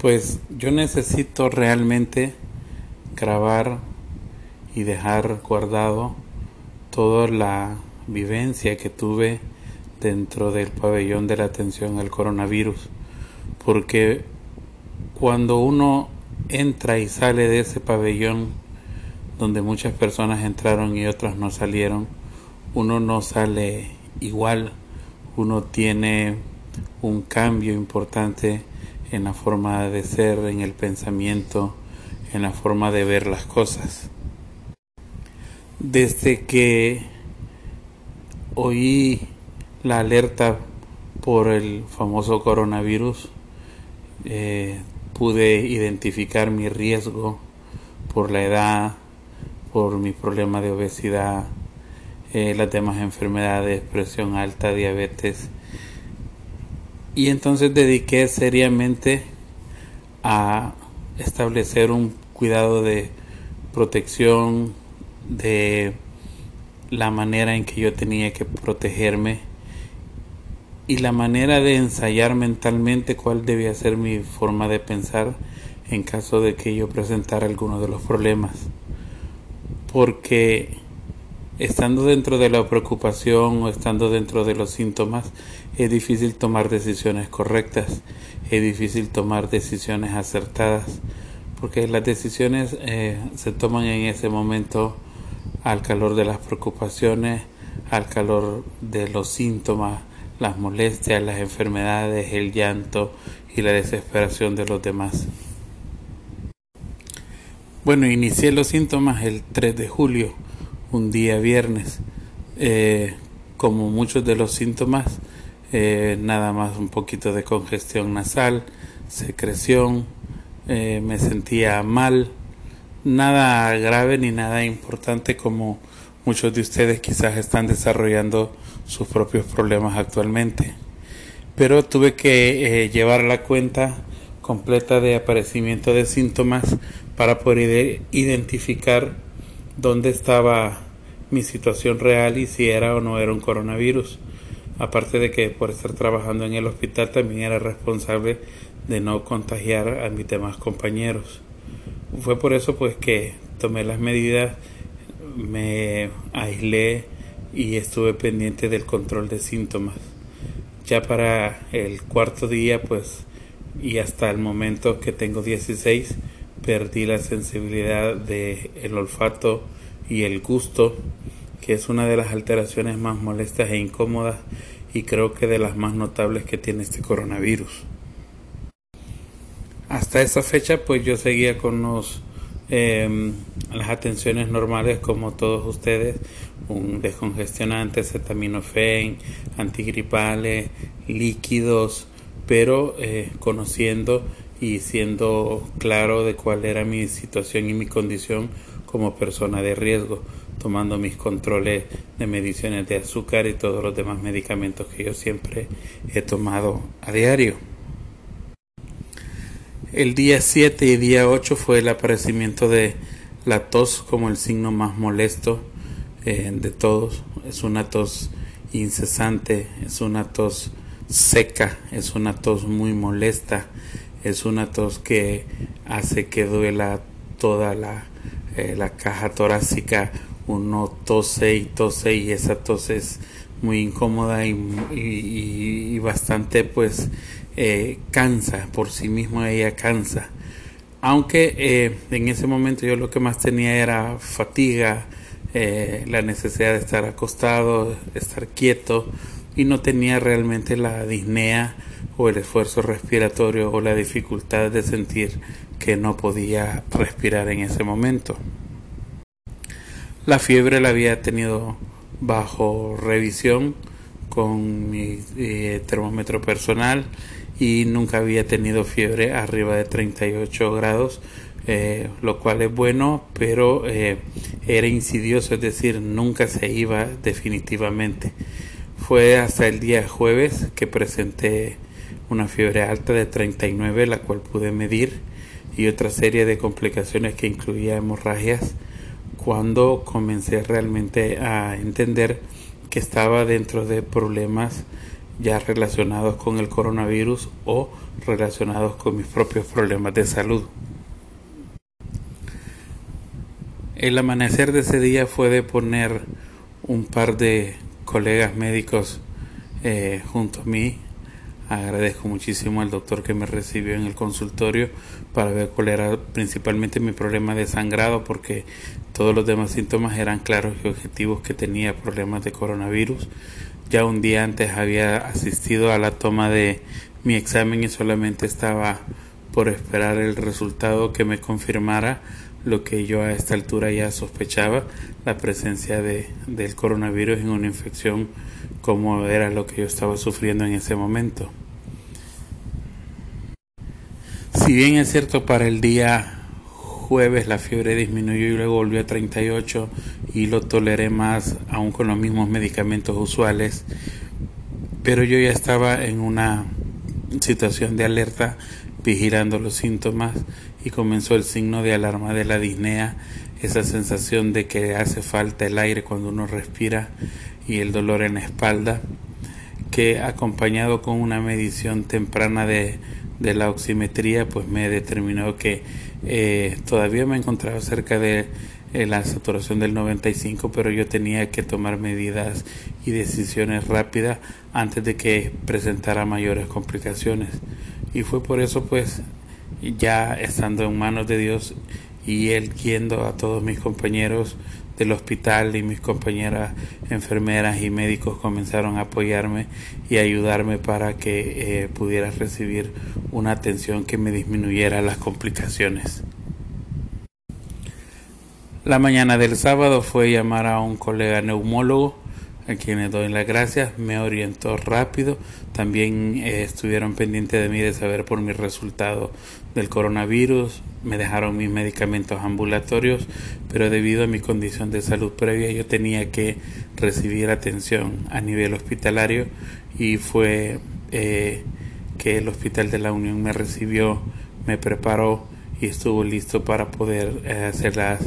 Pues yo necesito realmente grabar y dejar guardado toda la vivencia que tuve dentro del pabellón de la atención al coronavirus, porque cuando uno entra y sale de ese pabellón donde muchas personas entraron y otras no salieron, uno no sale igual, uno tiene un cambio importante en la forma de ser, en el pensamiento, en la forma de ver las cosas. Desde que oí la alerta por el famoso coronavirus, eh, pude identificar mi riesgo por la edad, por mi problema de obesidad, eh, las demás enfermedades, presión alta, diabetes. Y entonces dediqué seriamente a establecer un cuidado de protección, de la manera en que yo tenía que protegerme y la manera de ensayar mentalmente cuál debía ser mi forma de pensar en caso de que yo presentara alguno de los problemas. Porque estando dentro de la preocupación o estando dentro de los síntomas, es difícil tomar decisiones correctas, es difícil tomar decisiones acertadas, porque las decisiones eh, se toman en ese momento al calor de las preocupaciones, al calor de los síntomas, las molestias, las enfermedades, el llanto y la desesperación de los demás. Bueno, inicié los síntomas el 3 de julio, un día viernes. Eh, como muchos de los síntomas, eh, nada más un poquito de congestión nasal, secreción, eh, me sentía mal, nada grave ni nada importante como muchos de ustedes quizás están desarrollando sus propios problemas actualmente. Pero tuve que llevar la cuenta completa de aparecimiento de síntomas para poder identificar dónde estaba mi situación real y si era o no era un coronavirus. Aparte de que por estar trabajando en el hospital también era responsable de no contagiar a mis demás compañeros. Fue por eso pues que tomé las medidas, me aislé y estuve pendiente del control de síntomas. Ya para el cuarto día pues y hasta el momento que tengo 16 perdí la sensibilidad del el olfato y el gusto que es una de las alteraciones más molestas e incómodas y creo que de las más notables que tiene este coronavirus. Hasta esa fecha pues yo seguía con los em, las atenciones normales como todos ustedes un descongestionante acetaminofén antigripales líquidos pero eh, conociendo y siendo claro de cuál era mi situación y mi condición como persona de riesgo tomando mis controles de mediciones de azúcar y todos los demás medicamentos que yo siempre he tomado a diario el día 7 y día 8 fue el aparecimiento de la tos como el signo más molesto eh, de todos. Es una tos incesante, es una tos seca, es una tos muy molesta, es una tos que hace que duela toda la, eh, la caja torácica. Uno tose y tose y esa tos es muy incómoda y, y bastante pues eh, cansa, por sí mismo ella cansa. Aunque eh, en ese momento yo lo que más tenía era fatiga, la necesidad de estar acostado, estar quieto y no tenía realmente la disnea o el esfuerzo respiratorio o la dificultad de sentir que no podía respirar en ese momento. La fiebre la había tenido bajo revisión con mi termómetro personal y nunca había tenido fiebre arriba de 38 grados, eh, lo cual es bueno, pero eh, era insidioso, es decir, nunca se iba definitivamente. Fue hasta el día jueves que presenté una fiebre alta de 39, la cual pude medir, y otra serie de complicaciones que incluía hemorragias, cuando comencé realmente a entender que estaba dentro de problemas ya relacionados con el coronavirus o relacionados con mis propios problemas de salud. El amanecer de ese día fue de poner un par de colegas médicos eh, junto a mí. Agradezco muchísimo al doctor que me recibió en el consultorio para ver cuál era principalmente mi problema de sangrado porque todos los demás síntomas eran claros y objetivos que tenía problemas de coronavirus. Ya un día antes había asistido a la toma de mi examen y solamente estaba por esperar el resultado que me confirmara lo que yo a esta altura ya sospechaba, la presencia de, del coronavirus en una infección como era lo que yo estaba sufriendo en ese momento. Si bien es cierto para el día jueves la fiebre disminuyó y luego volvió a 38 y lo toleré más aún con los mismos medicamentos usuales, pero yo ya estaba en una situación de alerta vigilando los síntomas y comenzó el signo de alarma de la disnea, esa sensación de que hace falta el aire cuando uno respira y el dolor en la espalda, que acompañado con una medición temprana de, la oximetría, pues me determinó que eh, todavía me encontraba cerca de eh, la saturación del 95, pero yo tenía que tomar medidas y decisiones rápidas antes de que presentara mayores complicaciones. Y fue por eso pues ya estando en manos de Dios y Él yendo a todos mis compañeros del hospital y mis compañeras enfermeras y médicos comenzaron a apoyarme y ayudarme para que eh, pudiera recibir una atención que me disminuyera las complicaciones. La mañana del sábado fue llamar a un colega neumólogo a quienes doy las gracias, me orientó rápido, también eh, estuvieron pendientes de mí de saber por mi resultado del coronavirus, me dejaron mis medicamentos ambulatorios, pero debido a mi condición de salud previa yo tenía que recibir atención a nivel hospitalario y fue eh, que el Hospital de la Unión me recibió, me preparó y estuvo listo para poder eh, hacer las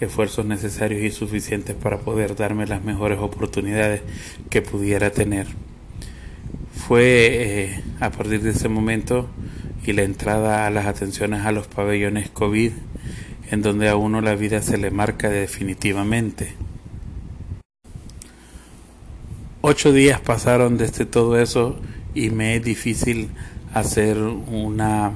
esfuerzos necesarios y suficientes para poder darme las mejores oportunidades que pudiera tener. Fue eh, a partir de ese momento y la entrada a las atenciones a los pabellones COVID, en donde a uno la vida se le marca definitivamente. Ocho días pasaron desde todo eso y me es difícil hacer una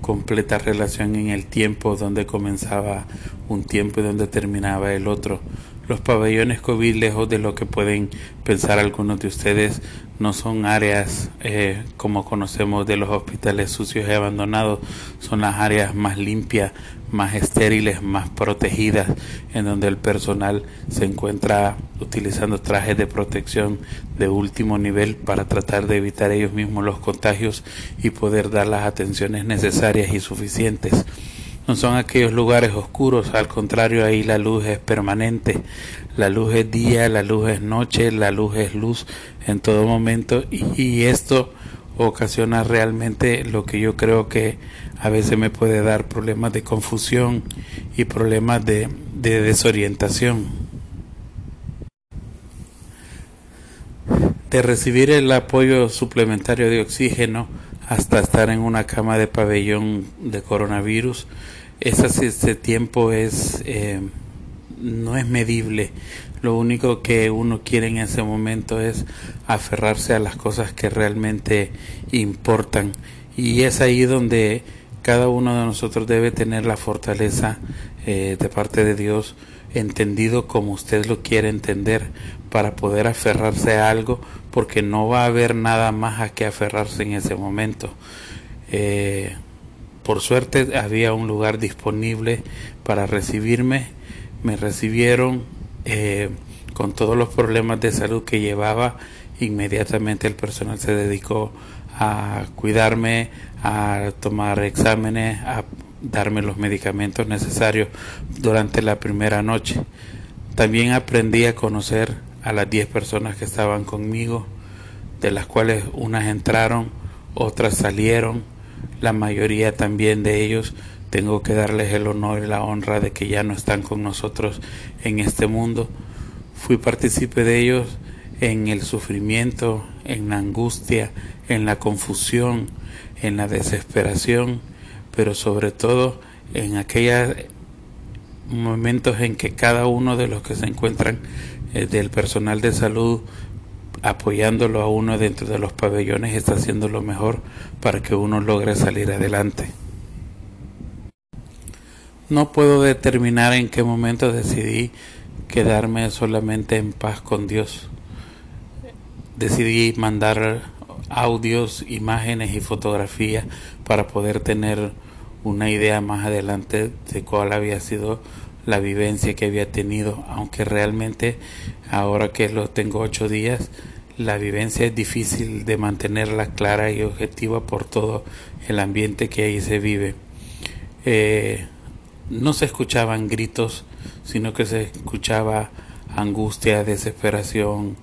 completa relación en el tiempo donde comenzaba un tiempo y donde terminaba el otro. Los pabellones COVID, lejos de lo que pueden pensar algunos de ustedes, no son áreas eh, como conocemos de los hospitales sucios y abandonados, son las áreas más limpias, más estériles, más protegidas, en donde el personal se encuentra utilizando trajes de protección de último nivel para tratar de evitar ellos mismos los contagios y poder dar las atenciones necesarias y suficientes. No son aquellos lugares oscuros, al contrario, ahí la luz es permanente. La luz es día, la luz es noche, la luz es luz en todo momento y, esto ocasiona realmente lo que yo creo que a veces me puede dar problemas de confusión y problemas de, de desorientación. De recibir el apoyo suplementario de oxígeno hasta estar en una cama de pabellón de coronavirus, ese, tiempo es eh, no es medible. Lo único que uno quiere en ese momento es aferrarse a las cosas que realmente importan. Y es ahí donde cada uno de nosotros debe tener la fortaleza eh, de parte de Dios, entendido como usted lo quiere entender, para poder aferrarse a algo, porque no va a haber nada más a que aferrarse en ese momento. Eh, por suerte había un lugar disponible para recibirme. Me recibieron eh, con todos los problemas de salud que llevaba. Inmediatamente el personal se dedicó a cuidarme, a tomar exámenes, a darme los medicamentos necesarios durante la primera noche. También aprendí a conocer a las 10 personas que estaban conmigo, de las cuales unas entraron, otras salieron, la mayoría también de ellos tengo que darles el honor y la honra de que ya no están con nosotros en este mundo. Fui partícipe de ellos en el sufrimiento, en la angustia, en la confusión, en la desesperación, pero sobre todo en aquellos momentos en que cada uno de los que se encuentran eh, del personal de salud apoyándolo a uno dentro de los pabellones está haciendo lo mejor para que uno logre salir adelante. No puedo determinar en qué momento decidí quedarme solamente en paz con Dios. Decidí mandar audios, imágenes y fotografías para poder tener una idea más adelante de cuál había sido la vivencia que había tenido, aunque realmente ahora que lo tengo ocho días, la vivencia es difícil de mantenerla clara y objetiva por todo el ambiente que ahí se vive. Eh, no se escuchaban gritos, sino que se escuchaba angustia, desesperación,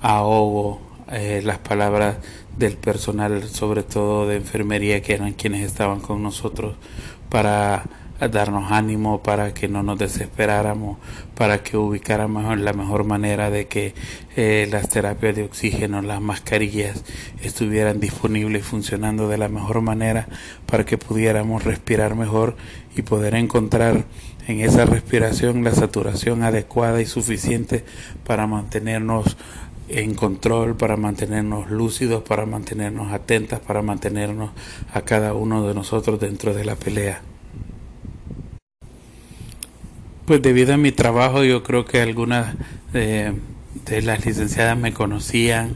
ahogo, eh, las palabras del personal, sobre todo de enfermería, que eran quienes estaban con nosotros para darnos ánimo, para que no nos desesperáramos, para que ubicáramos la mejor manera de que eh, las terapias de oxígeno, las mascarillas estuvieran disponibles y funcionando de la mejor manera para que pudiéramos respirar mejor y poder encontrar en esa respiración la saturación adecuada y suficiente para mantenernos en control, para mantenernos lúcidos, para mantenernos atentas, para mantenernos a cada uno de nosotros dentro de la pelea. Pues debido a mi trabajo yo creo que algunas de, las licenciadas me conocían,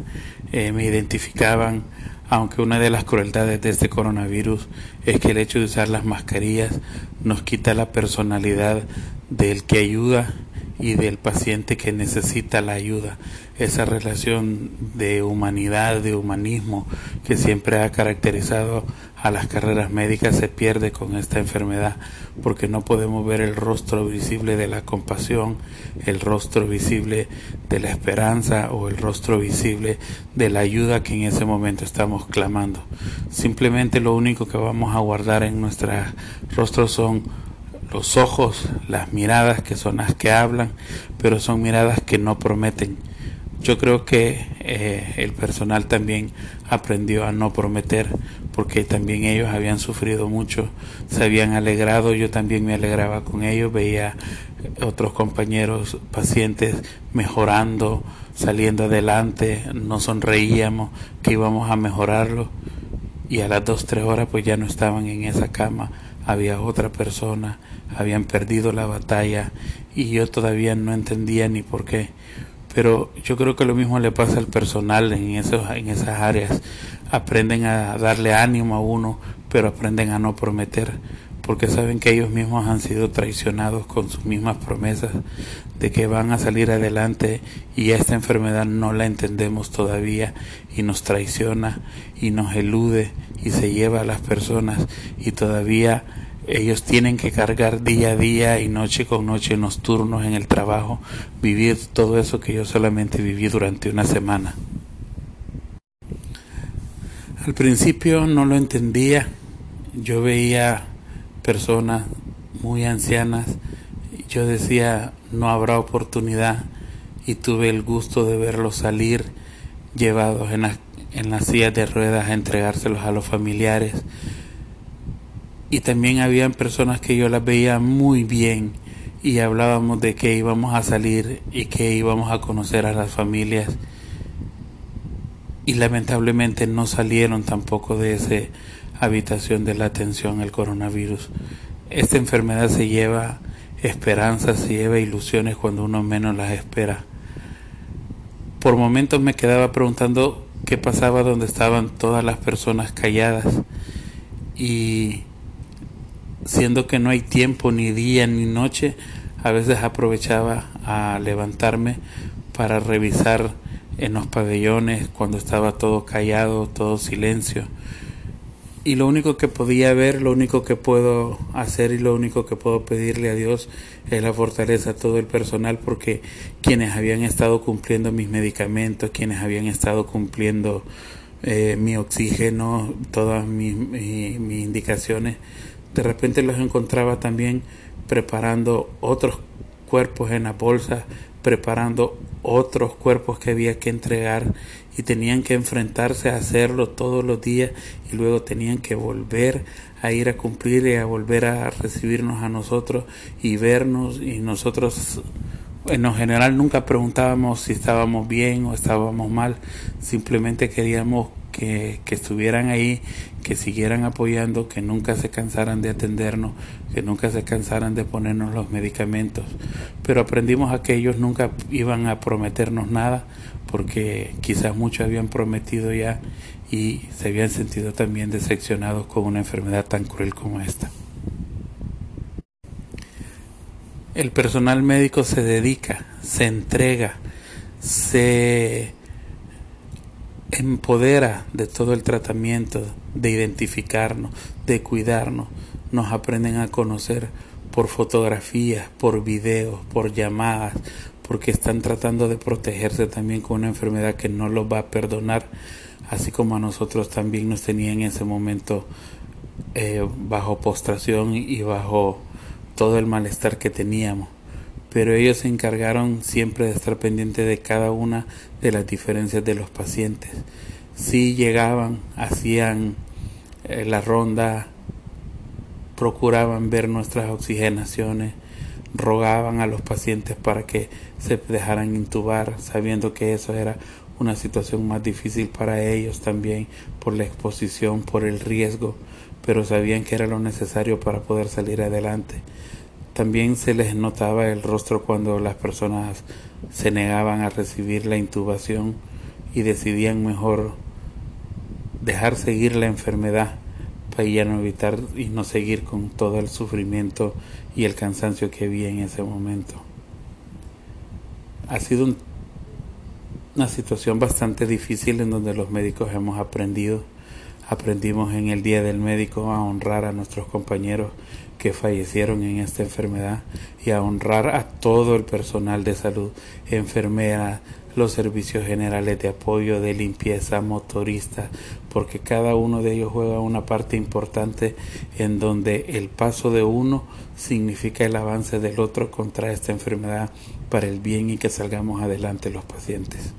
eh, me identificaban, aunque una de las crueldades de este coronavirus es que el hecho de usar las mascarillas nos quita la personalidad del que ayuda y del paciente que necesita la ayuda. Esa relación de humanidad, de humanismo que siempre ha caracterizado a las carreras médicas se pierde con esta enfermedad porque no podemos ver el rostro visible de la compasión, el rostro visible de la esperanza o el rostro visible de la ayuda que en ese momento estamos clamando. Simplemente lo único que vamos a guardar en nuestros rostros son los ojos, las miradas que son las que hablan, pero son miradas que no prometen. Yo creo que eh, el personal también aprendió a no prometer porque también ellos habían sufrido mucho, se habían alegrado, yo también me alegraba con ellos, veía otros compañeros pacientes mejorando, saliendo adelante, nos sonreíamos que íbamos a mejorarlo y a las dos, tres horas pues ya no estaban en esa cama, había otra persona habían perdido la batalla y yo todavía no entendía ni por qué. Pero yo creo que lo mismo le pasa al personal en, esos, en esas áreas. Aprenden a darle ánimo a uno, pero aprenden a no prometer, porque saben que ellos mismos han sido traicionados con sus mismas promesas de que van a salir adelante y esta enfermedad no la entendemos todavía y nos traiciona y nos elude y se lleva a las personas y todavía ellos tienen que cargar día a día y noche con noche en los turnos en el trabajo, vivir todo eso que yo solamente viví durante una semana. Al principio no lo entendía, yo veía personas muy ancianas, yo decía no habrá oportunidad y tuve el gusto de verlos salir llevados en, en las sillas de ruedas a entregárselos a los familiares y también habían personas que yo las veía muy bien y hablábamos de que íbamos a salir y que íbamos a conocer a las familias y lamentablemente no salieron tampoco de esa habitación de la atención al coronavirus. Esta enfermedad se lleva esperanzas, se lleva ilusiones cuando uno menos las espera. Por momentos me quedaba preguntando qué pasaba donde estaban todas las personas calladas y siendo que no hay tiempo ni día ni noche, a veces aprovechaba a levantarme para revisar en los pabellones cuando estaba todo callado, todo silencio. Y lo único que podía ver, lo único que puedo hacer y lo único que puedo pedirle a Dios es la fortaleza a todo el personal porque quienes habían estado cumpliendo mis medicamentos, quienes habían estado cumpliendo eh, mi oxígeno, todas mis indicaciones, de repente los encontraba también preparando otros cuerpos en la bolsa preparando otros cuerpos que había que entregar y tenían que enfrentarse a hacerlo todos los días y luego tenían que volver a ir a cumplir y a volver a recibirnos a nosotros y vernos y nosotros en lo general nunca preguntábamos si estábamos bien o estábamos mal, simplemente queríamos que, que, estuvieran ahí, que siguieran apoyando, que nunca se cansaran de atendernos, que nunca se cansaran de ponernos los medicamentos. Pero aprendimos a que ellos nunca iban a prometernos nada, porque quizás muchos habían prometido ya y se habían sentido también decepcionados con una enfermedad tan cruel como esta. El personal médico se dedica, se entrega, se empodera de todo el tratamiento, de identificarnos, de cuidarnos. Nos aprenden a conocer por fotografías, por videos, por llamadas, porque están tratando de protegerse también con una enfermedad que no los va a perdonar, así como a nosotros también nos tenía en ese momento eh, bajo postración y bajo todo el malestar que teníamos. Pero ellos se encargaron siempre de estar pendientes de cada una de las diferencias de los pacientes. Si llegaban, hacían eh, la ronda, procuraban ver nuestras oxigenaciones, rogaban a los pacientes para que se dejaran intubar, sabiendo que eso era una situación más difícil para ellos también por la exposición, por el riesgo, pero sabían que era lo necesario para poder salir adelante. También se les notaba el rostro cuando las personas se negaban a recibir la intubación y decidían mejor dejar seguir la enfermedad para ya no evitar y no seguir con todo el sufrimiento y el cansancio que había en ese momento. Ha sido una situación bastante difícil en donde los médicos hemos aprendido, aprendimos en el Día del Médico a honrar a nuestros compañeros que fallecieron en esta enfermedad y a honrar a todo el personal de salud, enfermera, los servicios generales de apoyo, de limpieza, motoristas, porque cada uno de ellos juega una parte importante en donde el paso de uno significa el avance del otro contra esta enfermedad para el bien y que salgamos adelante los pacientes.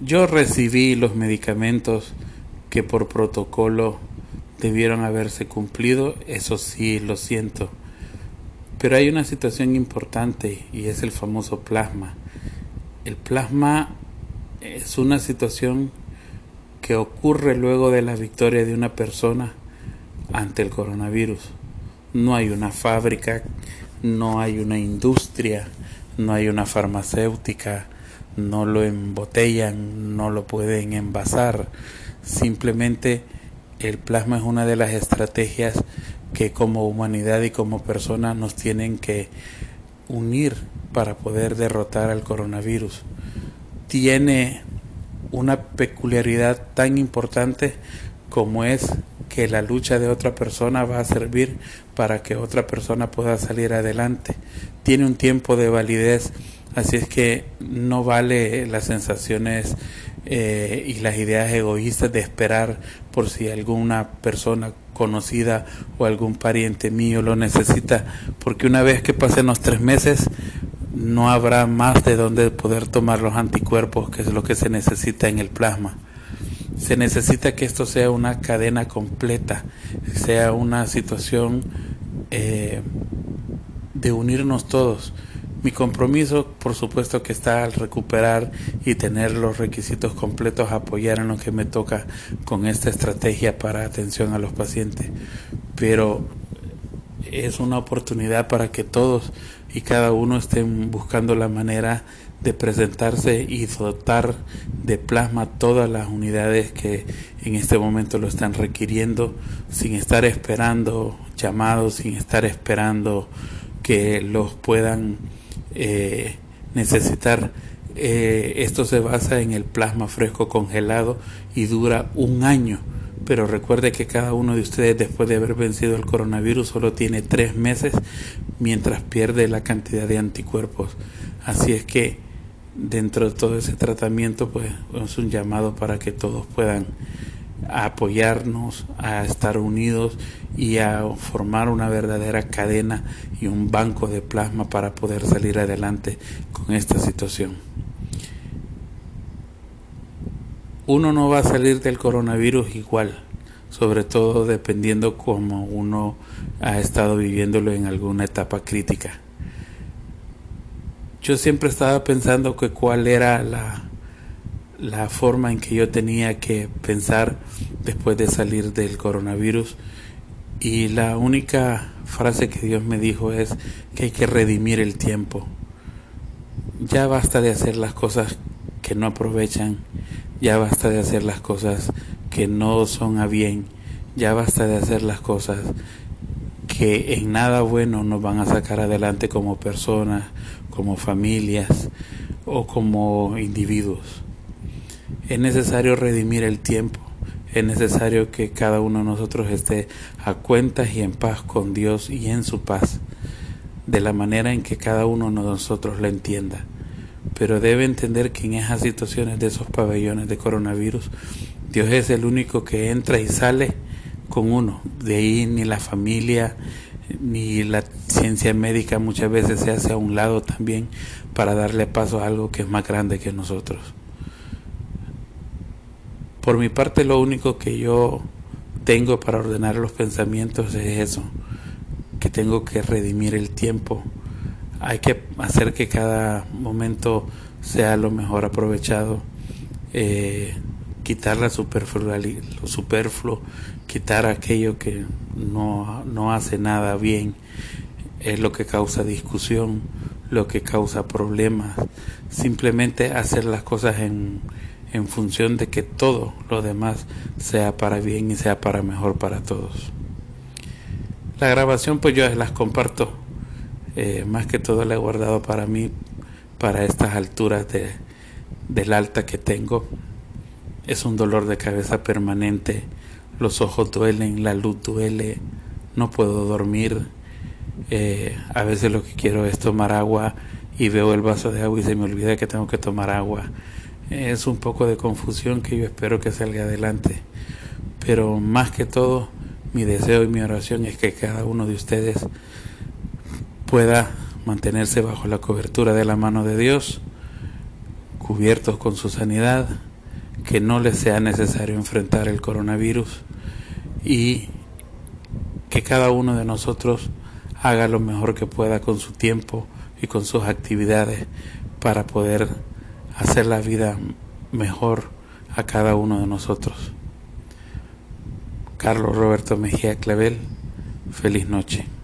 Yo recibí los medicamentos que por protocolo debieron haberse cumplido, eso sí lo siento pero hay una situación importante y es el famoso plasma. El plasma es una situación que ocurre luego de la victoria de una persona ante el coronavirus. No hay una fábrica, no hay una industria, no hay una farmacéutica, no lo embotellan, no lo pueden envasar. Simplemente el plasma es una de las estrategias que como humanidad y como persona nos tienen que unir para poder derrotar al coronavirus. Tiene una peculiaridad tan importante como es que la lucha de otra persona va a servir para que otra persona pueda salir adelante. Tiene un tiempo de validez, así es que no vale las sensaciones eh, y las ideas egoístas de esperar por si alguna persona conocida o algún pariente mío lo necesita, porque una vez que pasen los tres meses no habrá más de donde poder tomar los anticuerpos, que es lo que se necesita en el plasma. Se necesita que esto sea una cadena completa, sea una situación eh, de unirnos todos mi compromiso, por supuesto, que está al recuperar y tener los requisitos completos, apoyar en lo que me toca con esta estrategia para atención a los pacientes. Pero es una oportunidad para que todos y cada uno estén buscando la manera de presentarse y dotar de plasma todas las unidades que en este momento lo están requiriendo sin estar esperando llamados, sin estar esperando que los puedan eh, necesitar. Eh, esto se basa en el plasma fresco congelado y dura un año. Pero recuerde que cada uno de ustedes después de haber vencido el coronavirus solo tiene tres meses mientras pierde la cantidad de anticuerpos. Así es que dentro de todo ese tratamiento pues es un llamado para que todos puedan apoyarnos, a estar unidos y a formar una verdadera cadena y un banco de plasma para poder salir adelante con esta situación. Uno no va a salir del coronavirus igual, sobre todo dependiendo cómo uno ha estado viviéndolo en alguna etapa crítica. Yo siempre estaba pensando que cuál era la la forma en que yo tenía que pensar después de salir del coronavirus y la única frase que Dios me dijo es que hay que redimir el tiempo. Ya basta de hacer las cosas que no aprovechan, ya basta de hacer las cosas que no son a bien, ya basta de hacer las cosas que en nada bueno nos van a sacar adelante como personas, como familias o como individuos. Es necesario redimir el tiempo. Es necesario que cada uno de nosotros esté a cuentas y en paz con Dios y en su paz, de la manera en que cada uno de nosotros lo entienda. Pero debe entender que en esas situaciones de esos pabellones de coronavirus, Dios es el único que entra y sale con uno. De ahí ni la familia ni la ciencia médica muchas veces se hace a un lado también para darle paso a algo que es más grande que nosotros. Por mi parte lo único que yo tengo para ordenar los pensamientos es eso, que tengo que redimir el tiempo. Hay que hacer que cada momento sea lo mejor aprovechado, eh, quitar la lo superfluo, quitar aquello que no, no hace nada bien, es lo que causa discusión, lo que causa problemas. Simplemente hacer las cosas en en función de que todo lo demás sea para bien y sea para mejor para todos. La grabación pues yo las comparto, eh, más que todo la he guardado para mí, para estas alturas de, del alta que tengo. Es un dolor de cabeza permanente, los ojos duelen, la luz duele, no puedo dormir. Eh, a veces lo que quiero es tomar agua y veo el vaso de agua y se me olvida que tengo que tomar agua es un poco de confusión que yo espero que salga adelante. Pero más que todo, mi deseo y mi oración es que cada uno de ustedes pueda mantenerse bajo la cobertura de la mano de Dios, cubiertos con su sanidad, que no les sea necesario enfrentar el coronavirus y que cada uno de nosotros haga lo mejor que pueda con su tiempo y con sus actividades para poder hacer la vida mejor a cada uno de nosotros. Carlos Roberto Mejía Clavel, feliz noche.